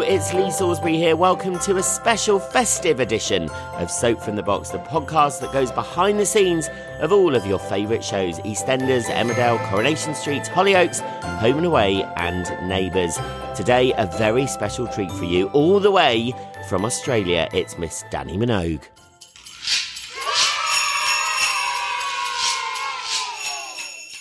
It's Lee Salisbury here. Welcome to a special festive edition of Soap from the Box, the podcast that goes behind the scenes of all of your favourite shows EastEnders, Emmerdale, Coronation Street, Hollyoaks, Home and Away, and Neighbours. Today, a very special treat for you, all the way from Australia. It's Miss Dannii Minogue.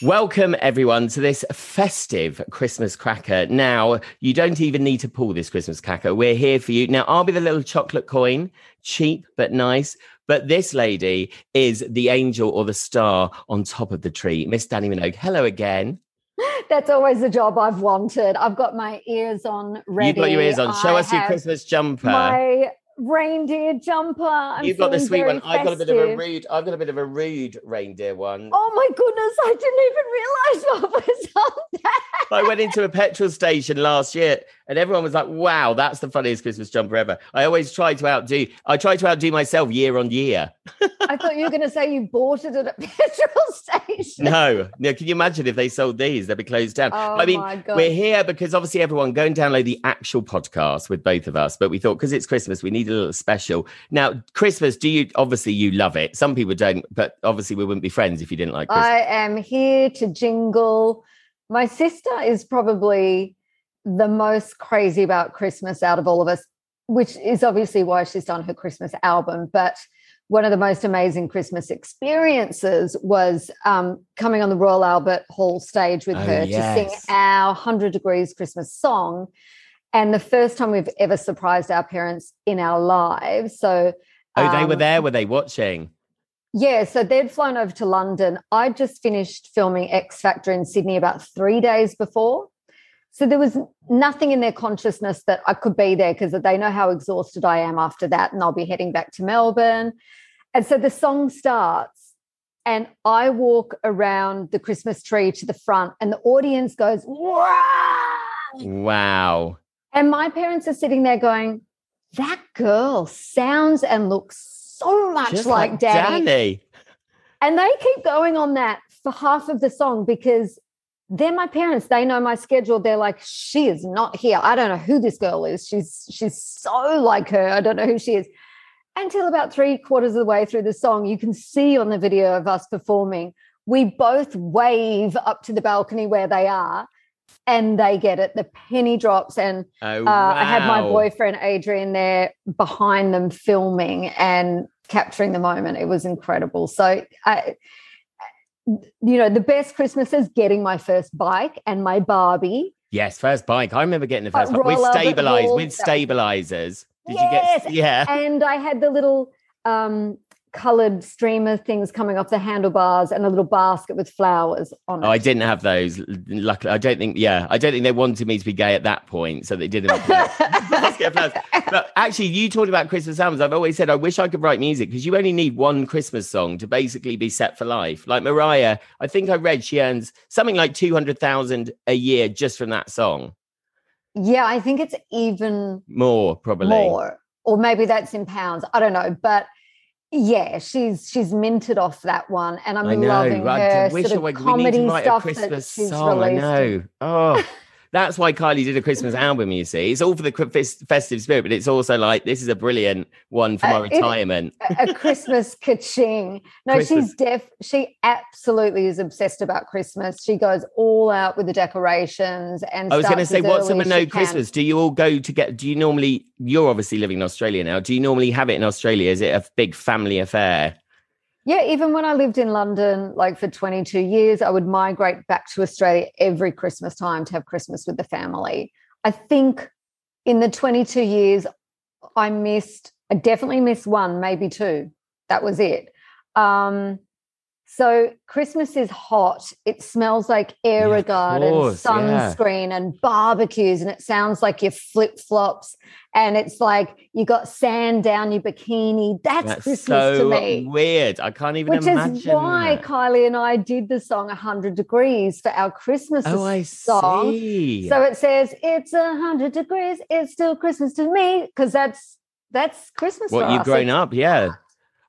Welcome, everyone, to this festive Christmas cracker. Now, you don't even need to pull this Christmas cracker. We're here for you. Now, I'll be the little chocolate coin, cheap but nice. But this lady is the angel or the star on top of the tree. Miss Dannii Minogue, hello again. That's always the job I've wanted. I've got my ears on ready. You've got your ears on. Show I us your Christmas jumper. My reindeer jumper. I'm You've got the sweet one. I've got a bit of a festive. rude. I've got a bit of a rude reindeer one. Oh my goodness, I didn't even realize what was on that. I went into a petrol station last year and everyone was like, wow, that's the funniest Christmas jumper ever. I always try to outdo, I try to outdo myself year on year. I thought you were going to say you bought it at a petrol station. No, no. Can you imagine if they sold these? They'd be closed down. Oh I mean, we're here because obviously everyone go and download the actual podcast with both of us. But we thought because it's Christmas, we need a little special. Now, Christmas, do you obviously you love it? Some people don't, but obviously we wouldn't be friends if you didn't like Christmas. I am here to jingle. My sister is probably the most crazy about Christmas out of all of us, which is obviously why she's done her Christmas album. But one of the most amazing Christmas experiences was um, coming on the Royal Albert Hall stage with Oh, her to sing our 100 Degrees Christmas song. And the first time we've ever surprised our parents in our lives. So, oh, they were um, there. Were they watching? yeah, so they'd flown over to London. I just finished filming X Factor in Sydney about three days before. So there was nothing in their consciousness that I could be there because they know how exhausted I am after that. And I'll be heading back to Melbourne. And so the song starts, and I walk around the Christmas tree to the front, and the audience goes, wow. Wow. And my parents are sitting there going, that girl sounds and looks so much Just like, like Dannii. Dannii. And they keep going on that for half of the song because they're my parents. They know my schedule. They're like, she is not here. I don't know who this girl is. She's she's so like her. I don't know who she is. Until about three quarters of the way through the song, you can see on the video of us performing, we both wave up to the balcony where they are, and they get it. The penny drops, and Oh, uh, I had my boyfriend Adrian there behind them filming and capturing the moment. It was incredible. So, I, you know, the best Christmas is getting my first bike and my Barbie. Yes, first bike. I remember getting the first bike with Royal Albert stabilize Hall, with stabilizers. Did Yes, you get? Yeah. And I had the little um, colored streamer things coming off the handlebars and a little basket with flowers on it. Oh, I didn't have those. Luckily, I don't think. Yeah, I don't think they wanted me to be gay at that point, so they didn't. basket of flowers. But actually, you talked about Christmas albums. I've always said I wish I could write music because you only need one Christmas song to basically be set for life. Like Mariah, I think I read she earns something like two hundred thousand a year just from that song. Yeah, I think it's even More probably. more, or maybe that's in pounds. I don't know, but yeah, she's she's minted off that one, and I'm I know. loving I her wish sort I, of we need comedy to write a stuff Christmas that she's song. I know. Oh, That's why Kylie did a Christmas album. You see, it's all for the festive spirit, but it's also like this is a brilliant one for my Uh, retirement. a a Christmas ka-ching. No, Christmas- she's deaf. She absolutely is obsessed about Christmas. She goes all out with the decorations and I was going to say, what's a early as she no can. Christmas? Do you all go to get? Do you normally? You're obviously living in Australia now. Do you normally have it in Australia? Is it a big family affair? Yeah, even when I lived in London, like for 22 years, I would migrate back to Australia every Christmas time to have Christmas with the family. I think in the 22 years, I missed, I definitely missed one, maybe two. That was it. Um, so Christmas is hot. It smells like course, and yeah. sunscreen and barbecues, and it sounds like your flip flops. And it's like you got sand down your bikini. That's, That's Christmas so to me weird. I can't even which imagine. is why that. Kylie and I did the song 100 Degrees for our Christmas Oh, I song. see. So it says, It's 100 degrees, it's still Christmas to me, because that's that's Christmas. what for you've grown up, yeah.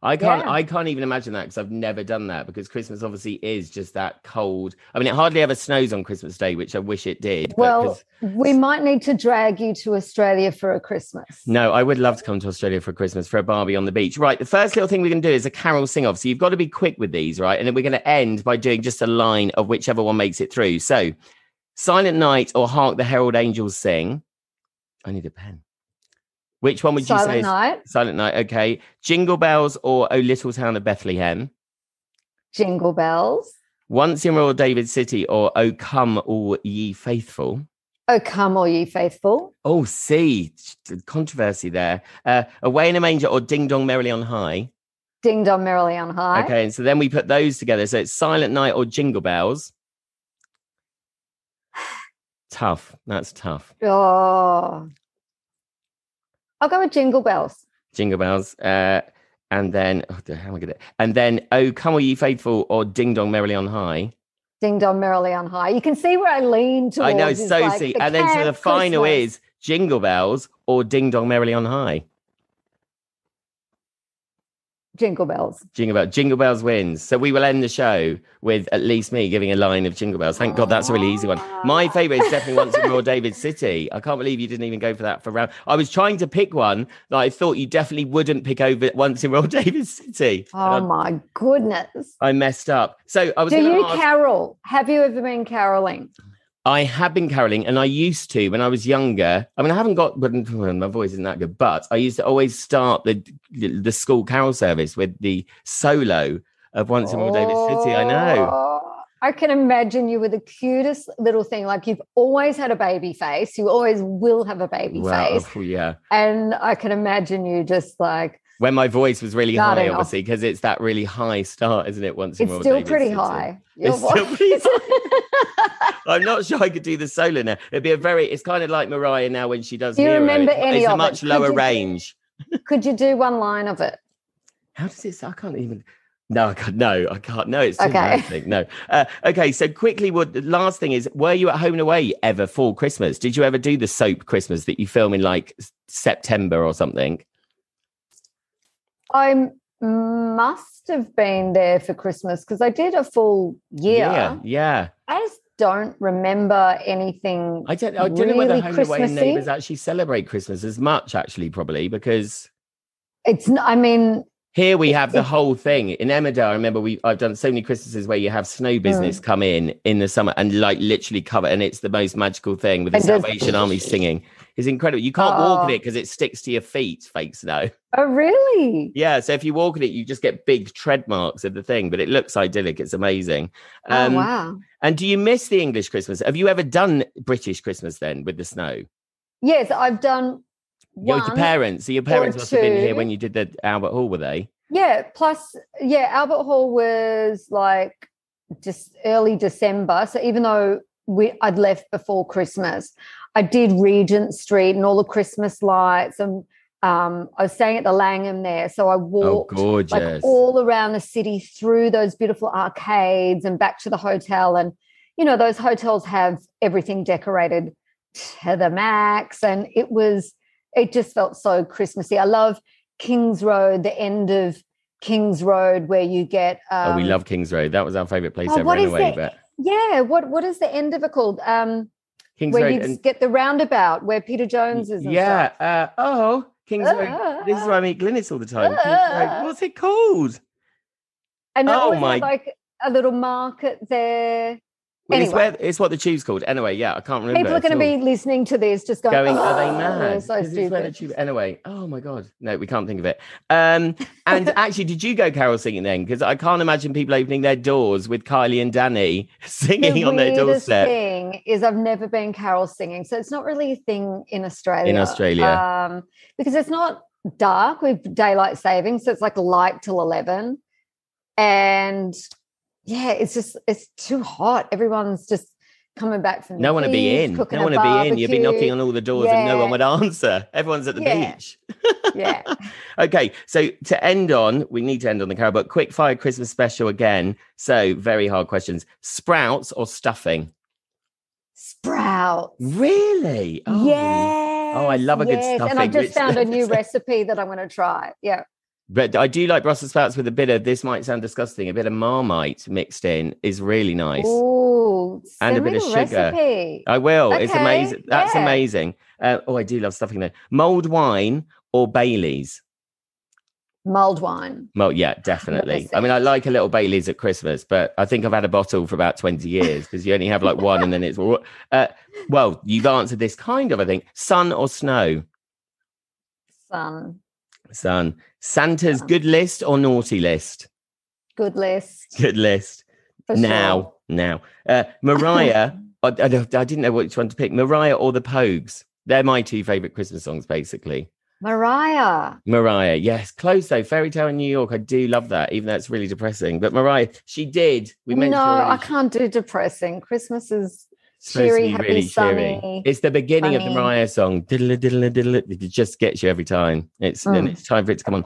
I can't. Yeah. I can't even imagine that because I've never done that. Because Christmas obviously is just that cold. I mean, it hardly ever snows on Christmas Day, which I wish it did. Well, we might need to drag you to Australia for a Christmas. No, I would love to come to Australia for Christmas for a Barbie on the beach. Right. The first little thing we're going to do is a carol sing off. So you've got to be quick with these, right? And then we're going to end by doing just a line of whichever one makes it through. So Silent Night or Hark the Herald Angels Sing. I need a pen. Which one would you Silent say? is- Silent Night. Okay. Jingle Bells or O Little Town of Bethlehem. Jingle Bells. Once in Royal David City or O Come All Ye Faithful. Oh, come all ye faithful. Oh, see, controversy there. Uh, Away in a Manger or Ding Dong Merrily on High. Ding dong merrily on high. Okay, and so then we put those together. So it's Silent Night or Jingle Bells. Tough. That's tough. Oh. I'll go with Jingle Bells. Jingle Bells. Uh, and then, oh, how am I gonna? And then, Oh, Come All Ye Faithful or Ding Dong Merrily on High. Ding dong merrily on high. You can see where I lean towards. I know, so like see. And then, so the final Christmas. is Jingle Bells or Ding Dong Merrily on High. Jingle Bells. Jingle Bells. Jingle Bells wins. So we will end the show with at least me giving a line of Jingle Bells. Thank God that's a really easy one. Ah. My favourite is definitely Once in Royal David City. I can't believe you didn't even go for that for round. I was trying to pick one that I thought you definitely wouldn't pick over Once in Royal David City. Oh And my goodness. I, I messed up. So I was Do you ask- carol? Have you ever been caroling? I have been caroling and I used to when I was younger. I mean, I haven't got, but my voice isn't that good, but I used to always start the the school carol service with the solo of Once in Royal David City. I know. Oh. I can imagine you were the cutest little thing. Like you've always had a baby face. You always will have a baby Well, face. oh, yeah. And I can imagine you just like, When my voice was really high, obviously, because it's that really high start, isn't it? Once in it's Royal still pretty high. It's still pretty I'm not sure I could do the solo now. It'd be a very, it's kind of like Mariah now when she does Do you remember It's- any It's a of it? much Could lower you range. Could you do one line of it? How does it? I can't even. No, I can't. No, I can't. No, it's too Okay. No. Uh, okay, so quickly, what the last thing is? Were you at home and away ever for Christmas? Did you ever do the soap Christmas that you film in like September or something? I must have been there for Christmas because I did a full year. yeah, yeah. I just don't remember anything. I don't. I don't know whether really home and away neighbours actually celebrate Christmas as much. Actually, probably because It's. I mean, Here we have the whole thing in Emmerdale. I remember we I've done so many Christmases where you have snow business come in in the summer and like literally cover, and it's the most magical thing with the Salvation Army singing. It's incredible. You can't walk in Oh. it because it sticks to your feet. Fake snow. oh really? Yeah, so if you walk in it, you just get big tread marks of the thing, but it looks idyllic. It's amazing. oh Um, wow. And do you miss the English Christmas? Have you ever done British Christmas then with the snow? Yes, I've done. Your parents. So your parents must have been here when you did the Albert Hall, were they? Yeah. Plus, yeah, Albert Hall was like just early December. So even though we I'd left before Christmas, I did Regent Street and all the Christmas lights, and um, I was staying at the Langham there. So I Oh, walked gorgeous. like all around the city through those beautiful arcades and back to the hotel. And, you know, those hotels have everything decorated to the max. And it was, it just felt so Christmassy. I love King's Road, the end of King's Road, where you get. Um, oh, we love Kings Road. That was our favorite place oh, ever is But Yeah. What What is the end of it called? Um, Kings where Road. you and- get the roundabout where Peter Jones is. And yeah. stuff. Uh, oh, Kings Road. This is where I meet Glynis all the time. Road. What's it called? and oh my- like a little market there. Well, It's, where, it's what the tube's called. Anyway, yeah, I can't remember. People are going to be listening to this, just going, going, are they "Oh, mad? so 'Cause it's where the stupid. tube- Anyway, oh my god, no, we can't think of it. Um, and actually, did you go carol singing then? Because I can't imagine people opening their doors with Kylie and Dannii singing the on their doorstep. thing is I've never been carol singing, so it's not really a thing in Australia. In Australia. um, because it's not dark with daylight saving, so it's like light till eleven, and yeah, it's just it's too hot. Everyone's just coming back from the No one to be in. No one to be in. You'd be knocking on all the doors and no one would answer. Everyone's at the Yeah. beach. Yeah, Okay, so to end on, we need to end on the carol, but quick fire Christmas special again. So very hard questions: sprouts or stuffing? sprouts. Really? Oh, Yes. Oh, I love a good stuffing. And I've just found a new recipe that I'm going to try. Yeah. But I do like Brussels sprouts with a bit of this might sound disgusting, a bit of marmite mixed in is really nice. Ooh, And a bit of sugar. Recipe. I will. It's amazing. That's yeah. amazing. Uh, oh, I do love stuffing though. Mulled wine or Bailey's? Mulled wine. Well, yeah, definitely. I mean, I like a little Bailey's at Christmas, but I think I've had a bottle for about 20 years because you only have like one and then it's all. Uh, well, you've answered this kind of, I think. Sun or snow? Sun. Sun. Santa's good list or naughty list? Good list. Good list. For now, sure. now. Uh, Mariah, I, I, I didn't know which one to pick. Mariah or the Pogues? They're my two favorite Christmas songs, basically. Mariah. Mariah, yes, close though. Fairy Tale in New York, I do love that, even though it's really depressing. But Mariah, she did. We mentioned no, I can't do depressing. Christmas is cheery, be happy, really sunny, cheery. It's the beginning of the. Mariah song. Diddle diddle diddle. It just gets you every time. It's Mm. it's time for it to come on.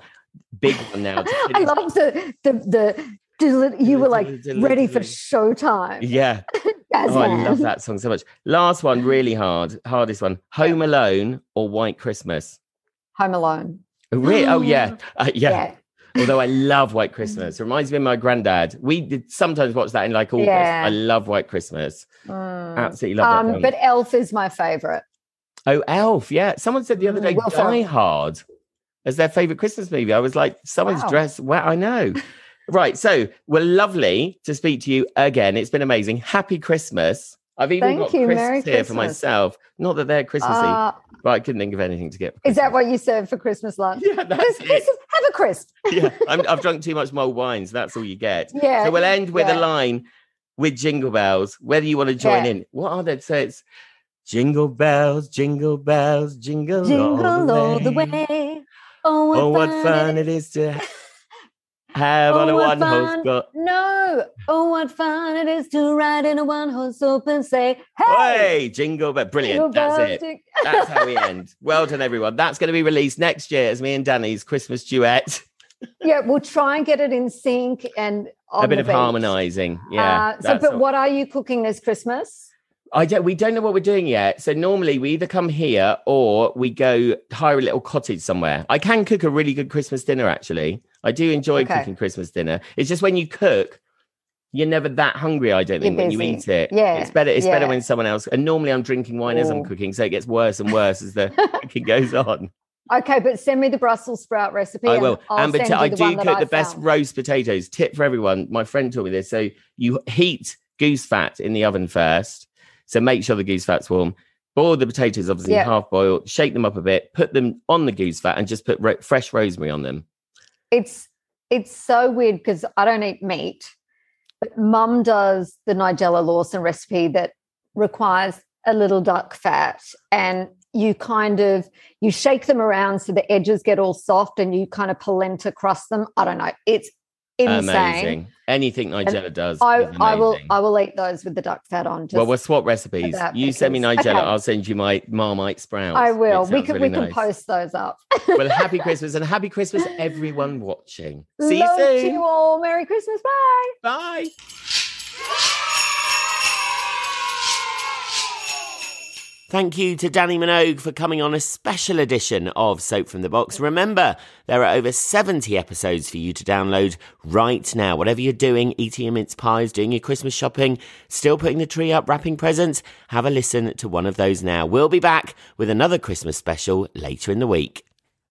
Big one now. I love the the the. diddle- You were like ready for showtime. Yeah. Jazz Oh, I love that song so much. Last one, really hard. Hardest one. Home Alone or White Christmas? Home Alone. Re- oh yeah. Uh, yeah. Yeah. Although I love White Christmas. It reminds me of my granddad. We did sometimes watch that in like August. Yeah. I love White Christmas. Mm. Absolutely love. Um, film. but Elf is my favorite. Oh, Elf. Yeah. Someone said the other Mm, day Will Die. Hard as their favorite Christmas movie. I was like, someone's Wow. dressed. Well, I know. right. So we're lovely to speak to you again. It's been amazing. Happy Christmas. I've even Thank got you. crisps Merry here for Christmas. myself. Not that they're Christmassy, Uh, but I couldn't think of anything to get. Is that what you serve for Christmas lunch? Yeah, that's Have it. a crisp. yeah, I'm, I've drunk too much mulled wine, so that's all you get. Yeah. So we'll end with a line with jingle bells, whether you want to join Yeah. in. What are they? So it's jingle bells, jingle bells, jingle, Jingle all the way. way. Oh, what, Oh, what fun, fun it is to ha- have on Oh, a one horse fun. Oh, what fun it is to ride in a one horse open sleigh. Hey, Hey, jingle bell. Brilliant. jingle That's it. That's how we end. Well done, everyone. That's going to be released next year as me and Dannii's Christmas duet. yeah, we'll try and get it in sync and a bit of harmonizing. Yeah. Uh, so, but all. what are you cooking this Christmas? I don't. We don't know what we're doing yet. So normally we either come here or we go hire a little cottage somewhere. I can cook a really good Christmas dinner. Actually, I do enjoy Okay. cooking Christmas dinner. It's just when you cook, you're never that hungry. I don't think when you eat it. Yeah, it's better. It's better when someone else. And normally I'm drinking wine as I'm cooking, so it gets worse and worse as the cooking goes on. Okay, but send me the Brussels sprout recipe. I will. I'll and send you I the do cook I the best roast potatoes. Tip for everyone. My friend taught me this. So you heat goose fat in the oven first. So make sure the goose fat's warm. Boil the potatoes, obviously Yeah. half boiled. Shake them up a bit. Put them on the goose fat and just put ro- fresh rosemary on them. It's it's so weird because I don't eat meat, but Mum does the Nigella Lawson recipe that requires a little duck fat, and you kind of you shake them around so the edges get all soft, and you kind of polenta crust them. I don't know. It's insane. Amazing. Anything Nigella does. I, I will. I will eat those with the duck fat on. Just, well, we'll swap recipes. You send me Nigella, okay. I'll send you my Marmite sprouts. I will. We can really we can post those up. well, happy Christmas and happy Christmas, everyone watching. See you Love to you all. Merry Christmas. Bye. Bye. Thank you to Dannii Minogue for coming on a special edition of Soap from the Box. Remember, there are over 70 episodes for you to download right now. Whatever you're doing, eating your mince pies, doing your Christmas shopping, still putting the tree up, wrapping presents, have a listen to one of those now. We'll be back with another Christmas special later in the week.